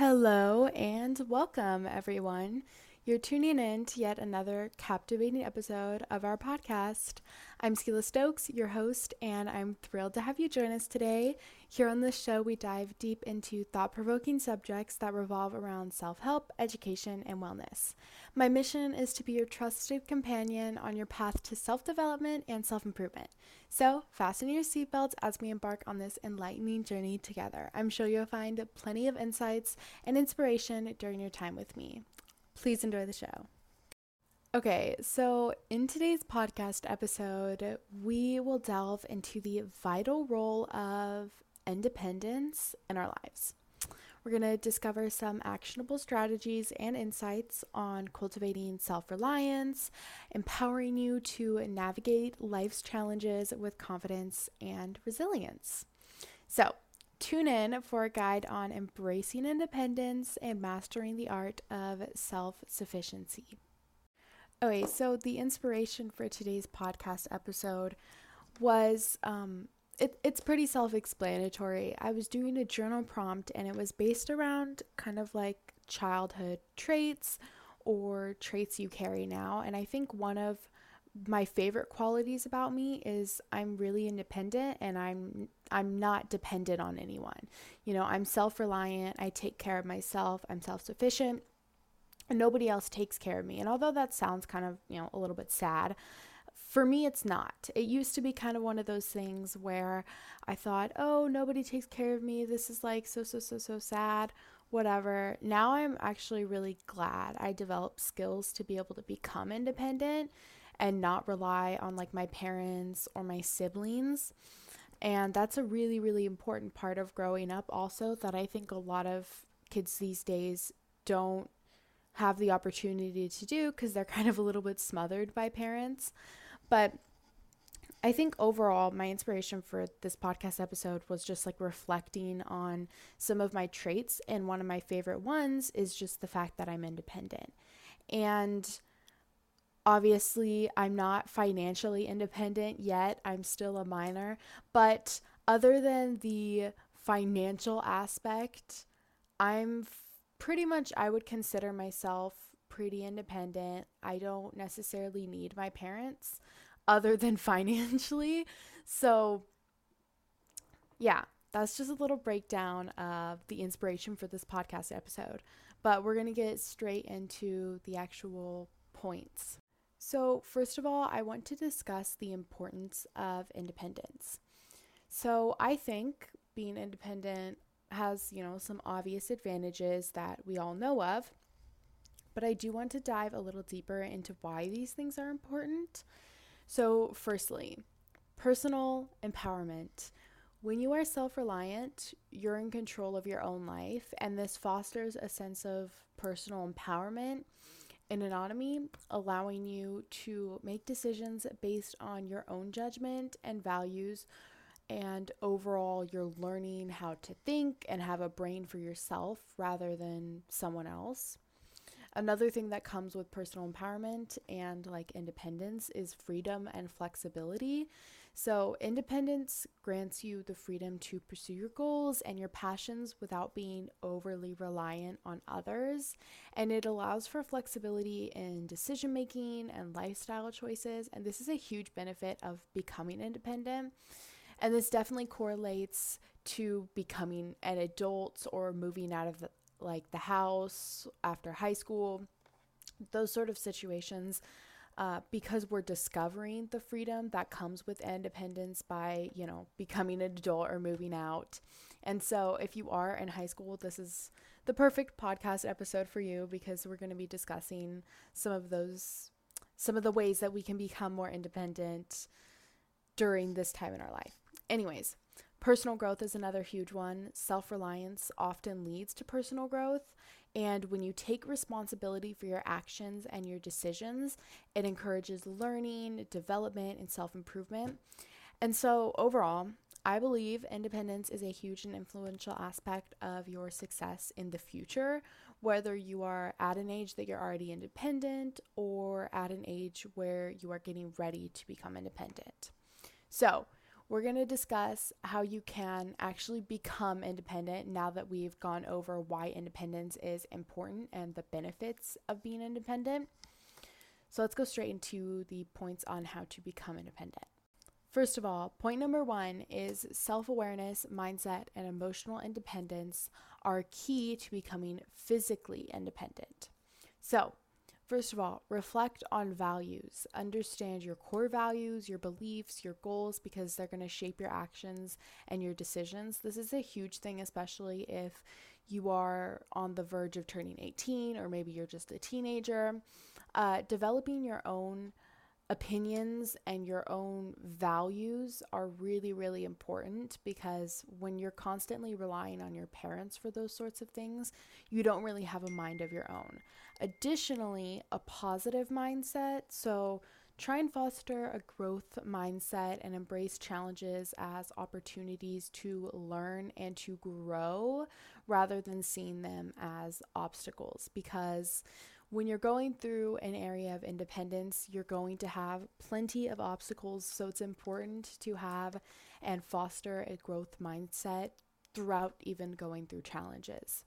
Hello and welcome, everyone. You're tuning in to yet another captivating episode of our podcast. I'm Selah Stokes, your host, and I'm thrilled to have you join us today. Here on this show, we dive deep into thought provoking subjects that revolve around self help, education, and wellness. My mission is to be your trusted companion on your path to self development and self improvement. So, fasten your seatbelts as we embark on this enlightening journey together. I'm sure you'll find plenty of insights and inspiration during your time with me. Please enjoy the show. Okay, so in today's podcast episode, we will delve into the vital role of independence in our lives. We're going to discover some actionable strategies and insights on cultivating self reliance, empowering you to navigate life's challenges with confidence and resilience. So, tune in for a guide on embracing independence and mastering the art of self sufficiency. Okay, so the inspiration for today's podcast episode was um, it, it's pretty self explanatory. I was doing a journal prompt and it was based around kind of like childhood traits or traits you carry now. And I think one of my favorite qualities about me is I'm really independent and I'm I'm not dependent on anyone. You know, I'm self-reliant, I take care of myself, I'm self-sufficient, and nobody else takes care of me. And although that sounds kind of, you know, a little bit sad, for me, it's not. It used to be kind of one of those things where I thought, oh, nobody takes care of me. This is like so, so, so, so sad, whatever. Now I'm actually really glad I developed skills to be able to become independent and not rely on like my parents or my siblings. And that's a really, really important part of growing up, also, that I think a lot of kids these days don't have the opportunity to do because they're kind of a little bit smothered by parents. But I think overall, my inspiration for this podcast episode was just like reflecting on some of my traits. And one of my favorite ones is just the fact that I'm independent. And obviously, I'm not financially independent yet, I'm still a minor. But other than the financial aspect, I'm pretty much, I would consider myself pretty independent. I don't necessarily need my parents other than financially. So, yeah, that's just a little breakdown of the inspiration for this podcast episode. But we're going to get straight into the actual points. So, first of all, I want to discuss the importance of independence. So, I think being independent has, you know, some obvious advantages that we all know of. But I do want to dive a little deeper into why these things are important. So, firstly, personal empowerment. When you are self reliant, you're in control of your own life, and this fosters a sense of personal empowerment and autonomy, allowing you to make decisions based on your own judgment and values. And overall, you're learning how to think and have a brain for yourself rather than someone else. Another thing that comes with personal empowerment and like independence is freedom and flexibility. So, independence grants you the freedom to pursue your goals and your passions without being overly reliant on others. And it allows for flexibility in decision making and lifestyle choices. And this is a huge benefit of becoming independent. And this definitely correlates to becoming an adult or moving out of the, like the house after high school, those sort of situations uh, because we're discovering the freedom that comes with independence by, you know, becoming an adult or moving out. And so, if you are in high school, this is the perfect podcast episode for you because we're going to be discussing some of those, some of the ways that we can become more independent during this time in our life. Anyways, personal growth is another huge one. Self reliance often leads to personal growth. And when you take responsibility for your actions and your decisions, it encourages learning, development, and self improvement. And so, overall, I believe independence is a huge and influential aspect of your success in the future, whether you are at an age that you're already independent or at an age where you are getting ready to become independent. So, we're going to discuss how you can actually become independent now that we've gone over why independence is important and the benefits of being independent. So let's go straight into the points on how to become independent. First of all, point number one is self awareness, mindset, and emotional independence are key to becoming physically independent. So, First of all, reflect on values. Understand your core values, your beliefs, your goals, because they're going to shape your actions and your decisions. This is a huge thing, especially if you are on the verge of turning 18 or maybe you're just a teenager. Uh, developing your own opinions and your own values are really, really important because when you're constantly relying on your parents for those sorts of things, you don't really have a mind of your own. Additionally, a positive mindset. So, try and foster a growth mindset and embrace challenges as opportunities to learn and to grow rather than seeing them as obstacles because when you're going through an area of independence, you're going to have plenty of obstacles. So it's important to have and foster a growth mindset throughout even going through challenges.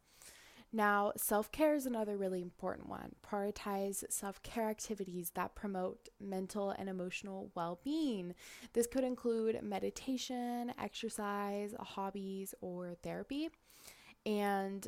Now, self care is another really important one. Prioritize self care activities that promote mental and emotional well being. This could include meditation, exercise, hobbies, or therapy. And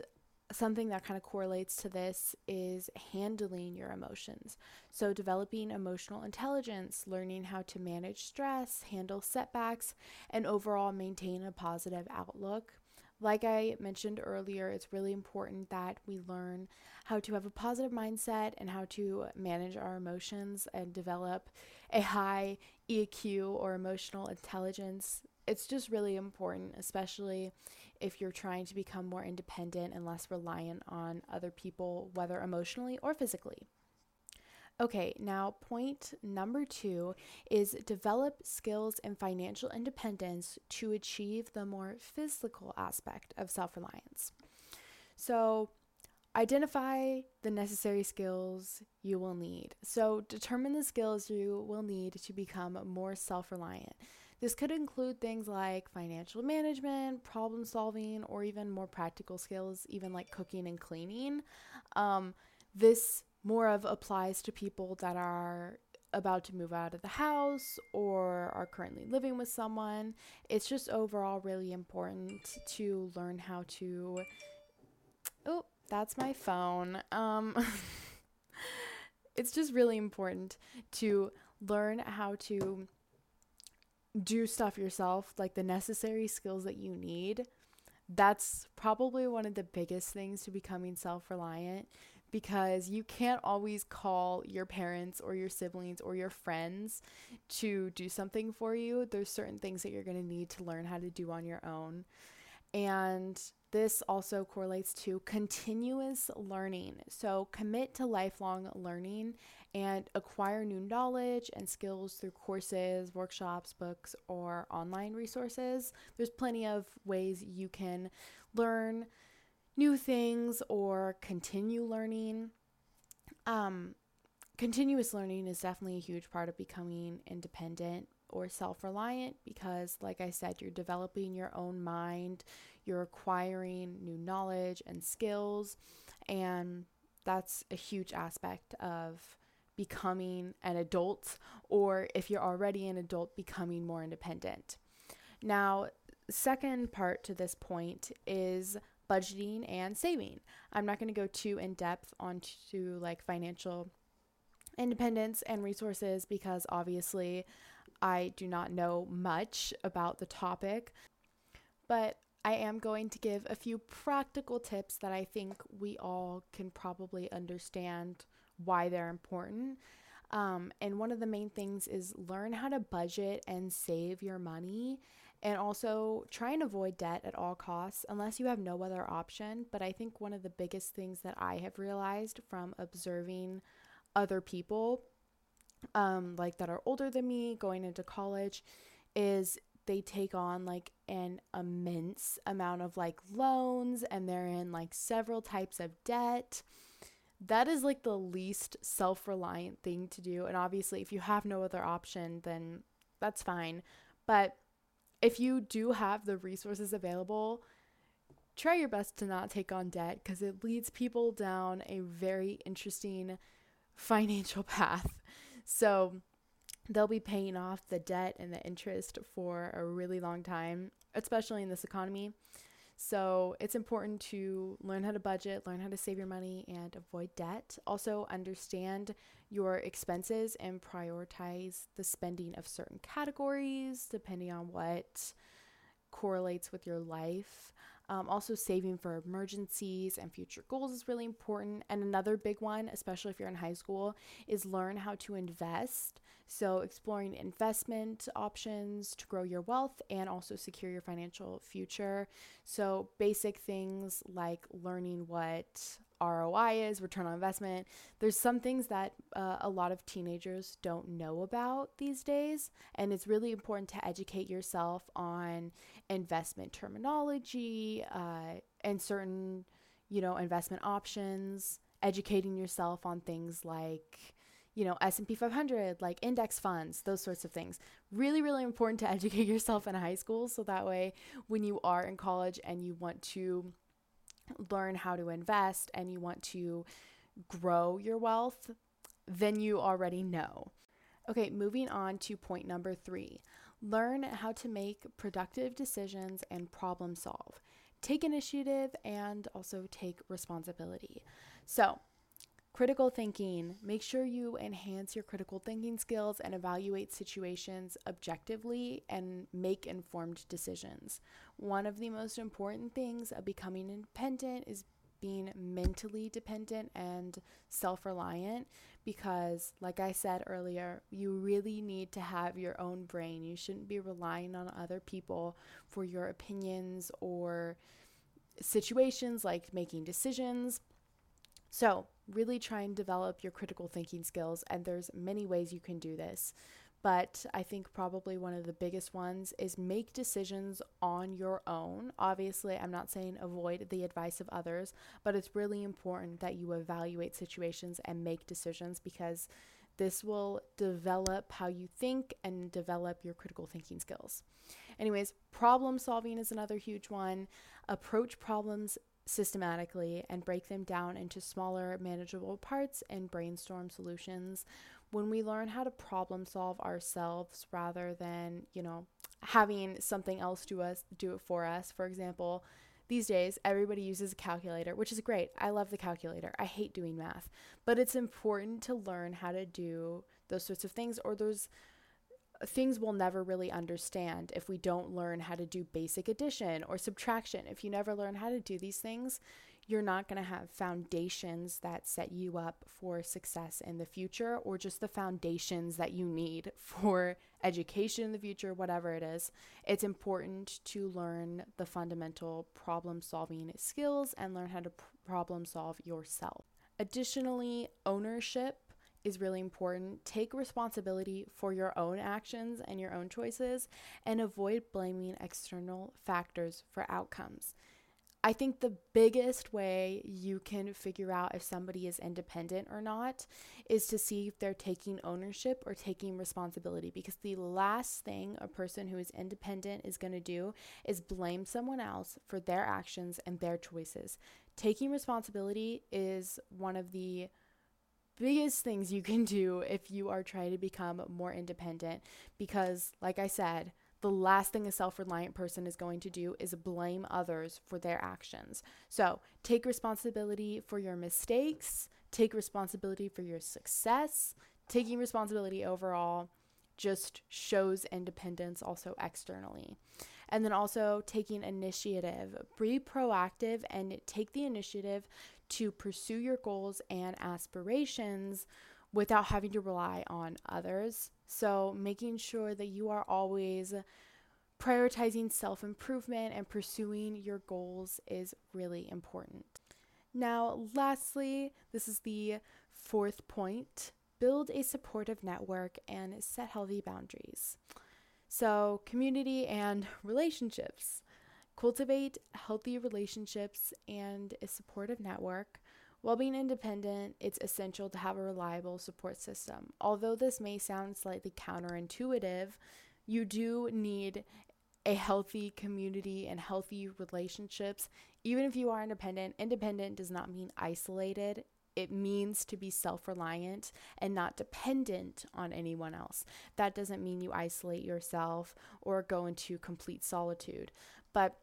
something that kind of correlates to this is handling your emotions. So, developing emotional intelligence, learning how to manage stress, handle setbacks, and overall maintain a positive outlook. Like I mentioned earlier, it's really important that we learn how to have a positive mindset and how to manage our emotions and develop a high EQ or emotional intelligence. It's just really important, especially if you're trying to become more independent and less reliant on other people, whether emotionally or physically. Okay, now point number two is develop skills and financial independence to achieve the more physical aspect of self reliance. So, identify the necessary skills you will need. So, determine the skills you will need to become more self reliant. This could include things like financial management, problem solving, or even more practical skills, even like cooking and cleaning. Um, this more of applies to people that are about to move out of the house or are currently living with someone. It's just overall really important to learn how to. Oh, that's my phone. Um, it's just really important to learn how to do stuff yourself, like the necessary skills that you need, that's probably one of the biggest things to becoming self reliant because you can't always call your parents or your siblings or your friends to do something for you. There's certain things that you're going to need to learn how to do on your own. And this also correlates to continuous learning. So, commit to lifelong learning and acquire new knowledge and skills through courses, workshops, books, or online resources. There's plenty of ways you can learn new things or continue learning. Um, continuous learning is definitely a huge part of becoming independent or self reliant because, like I said, you're developing your own mind, you're acquiring new knowledge and skills, and that's a huge aspect of becoming an adult, or if you're already an adult, becoming more independent. Now, second part to this point is budgeting and saving. I'm not going to go too in depth onto like financial independence and resources because obviously I do not know much about the topic, but I am going to give a few practical tips that I think we all can probably understand why they're important. Um, and one of the main things is learn how to budget and save your money and also try and avoid debt at all costs unless you have no other option. But I think one of the biggest things that I have realized from observing other people, um, like that are older than me going into college, is they take on like an immense amount of like loans and they're in like several types of debt that is like the least self reliant thing to do. And obviously, if you have no other option, then that's fine. But if you do have the resources available, try your best to not take on debt because it leads people down a very interesting financial path. So they'll be paying off the debt and the interest for a really long time, especially in this economy. So it's important to learn how to budget, learn how to save your money, and avoid debt. Also, understand your expenses and prioritize the spending of certain categories depending on what correlates with your life. Um, also, saving for emergencies and future goals is really important. And another big one, especially if you're in high school, is learn how to invest. So, exploring investment options to grow your wealth and also secure your financial future. So, basic things like learning what ROI is, return on investment. There's some things that uh, a lot of teenagers don't know about these days, and it's really important to educate yourself on investment terminology uh, and certain, you know, investment options. Educating yourself on things like, you know, S&P 500, like index funds, those sorts of things. Really, really important to educate yourself in high school, so that way, when you are in college and you want to learn how to invest and you want to grow your wealth, then you already know. Okay, moving on to point number three learn how to make productive decisions and problem solve. Take initiative and also take responsibility. So, Critical thinking. Make sure you enhance your critical thinking skills and evaluate situations objectively and make informed decisions. One of the most important things of becoming independent is being mentally dependent and self reliant because, like I said earlier, you really need to have your own brain. You shouldn't be relying on other people for your opinions or situations like making decisions. So, really try and develop your critical thinking skills and there's many ways you can do this. But I think probably one of the biggest ones is make decisions on your own. Obviously, I'm not saying avoid the advice of others, but it's really important that you evaluate situations and make decisions because this will develop how you think and develop your critical thinking skills. Anyways, problem solving is another huge one. Approach problems systematically and break them down into smaller, manageable parts and brainstorm solutions. When we learn how to problem solve ourselves rather than, you know, having something else do us do it for us. For example, these days everybody uses a calculator, which is great. I love the calculator. I hate doing math, but it's important to learn how to do those sorts of things or those things we'll never really understand if we don't learn how to do basic addition or subtraction. If you never learn how to do these things, you're not going to have foundations that set you up for success in the future or just the foundations that you need for education in the future, whatever it is. It's important to learn the fundamental problem solving skills and learn how to problem solve yourself. Additionally, ownership is really important. Take responsibility for your own actions and your own choices and avoid blaming external factors for outcomes. I think the biggest way you can figure out if somebody is independent or not is to see if they're taking ownership or taking responsibility. Because the last thing a person who is independent is going to do is blame someone else for their actions and their choices. Taking responsibility is one of the biggest things you can do if you are trying to become more independent because like I said, the last thing a self-reliant person is going to do is blame others for their actions. So, take responsibility for your mistakes, take responsibility for your success. Taking responsibility overall just shows independence also externally. And then also taking initiative. Be proactive and take the initiative to pursue your goals and aspirations without having to rely on others. So, making sure that you are always prioritizing self improvement and pursuing your goals is really important. Now, lastly, this is the fourth point build a supportive network and set healthy boundaries. So, community and relationships. Cultivate healthy relationships and a supportive network. While being independent, it's essential to have a reliable support system. Although this may sound slightly counterintuitive, you do need a healthy community and healthy relationships. Even if you are independent, independent does not mean isolated. It means to be self reliant and not dependent on anyone else. That doesn't mean you isolate yourself or go into complete solitude. But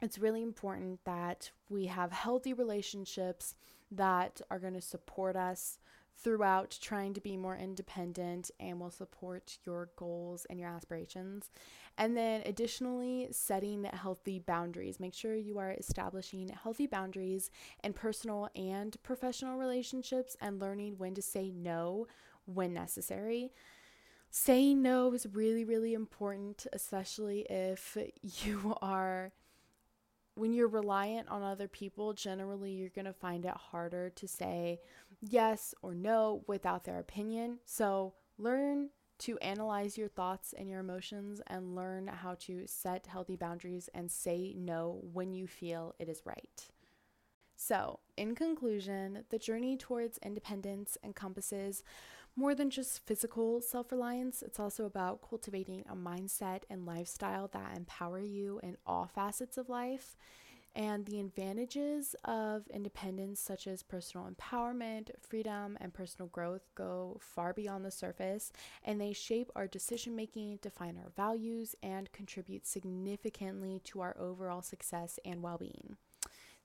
it's really important that we have healthy relationships that are going to support us throughout trying to be more independent and will support your goals and your aspirations. And then, additionally, setting healthy boundaries. Make sure you are establishing healthy boundaries in personal and professional relationships and learning when to say no when necessary. Saying no is really, really important, especially if you are when you're reliant on other people, generally you're going to find it harder to say yes or no without their opinion. So learn to analyze your thoughts and your emotions and learn how to set healthy boundaries and say no when you feel it is right. So, in conclusion, the journey towards independence encompasses more than just physical self reliance, it's also about cultivating a mindset and lifestyle that empower you in all facets of life. And the advantages of independence, such as personal empowerment, freedom, and personal growth, go far beyond the surface, and they shape our decision making, define our values, and contribute significantly to our overall success and well being.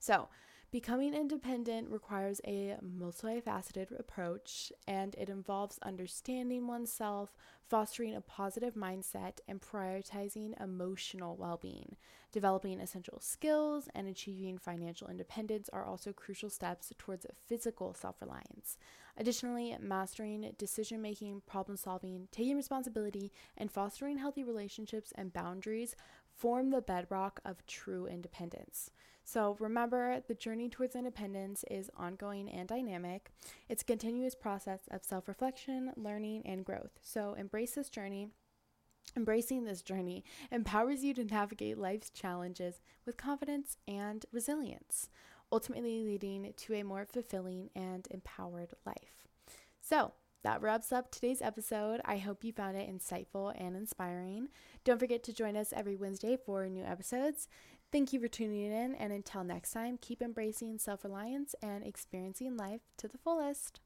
So, Becoming independent requires a multifaceted approach and it involves understanding oneself, fostering a positive mindset, and prioritizing emotional well being. Developing essential skills and achieving financial independence are also crucial steps towards physical self reliance. Additionally, mastering decision making, problem solving, taking responsibility, and fostering healthy relationships and boundaries form the bedrock of true independence. So remember, the journey towards independence is ongoing and dynamic. It's a continuous process of self reflection, learning, and growth. So embrace this journey. Embracing this journey empowers you to navigate life's challenges with confidence and resilience, ultimately leading to a more fulfilling and empowered life. So, that wraps up today's episode. I hope you found it insightful and inspiring. Don't forget to join us every Wednesday for new episodes. Thank you for tuning in, and until next time, keep embracing self reliance and experiencing life to the fullest.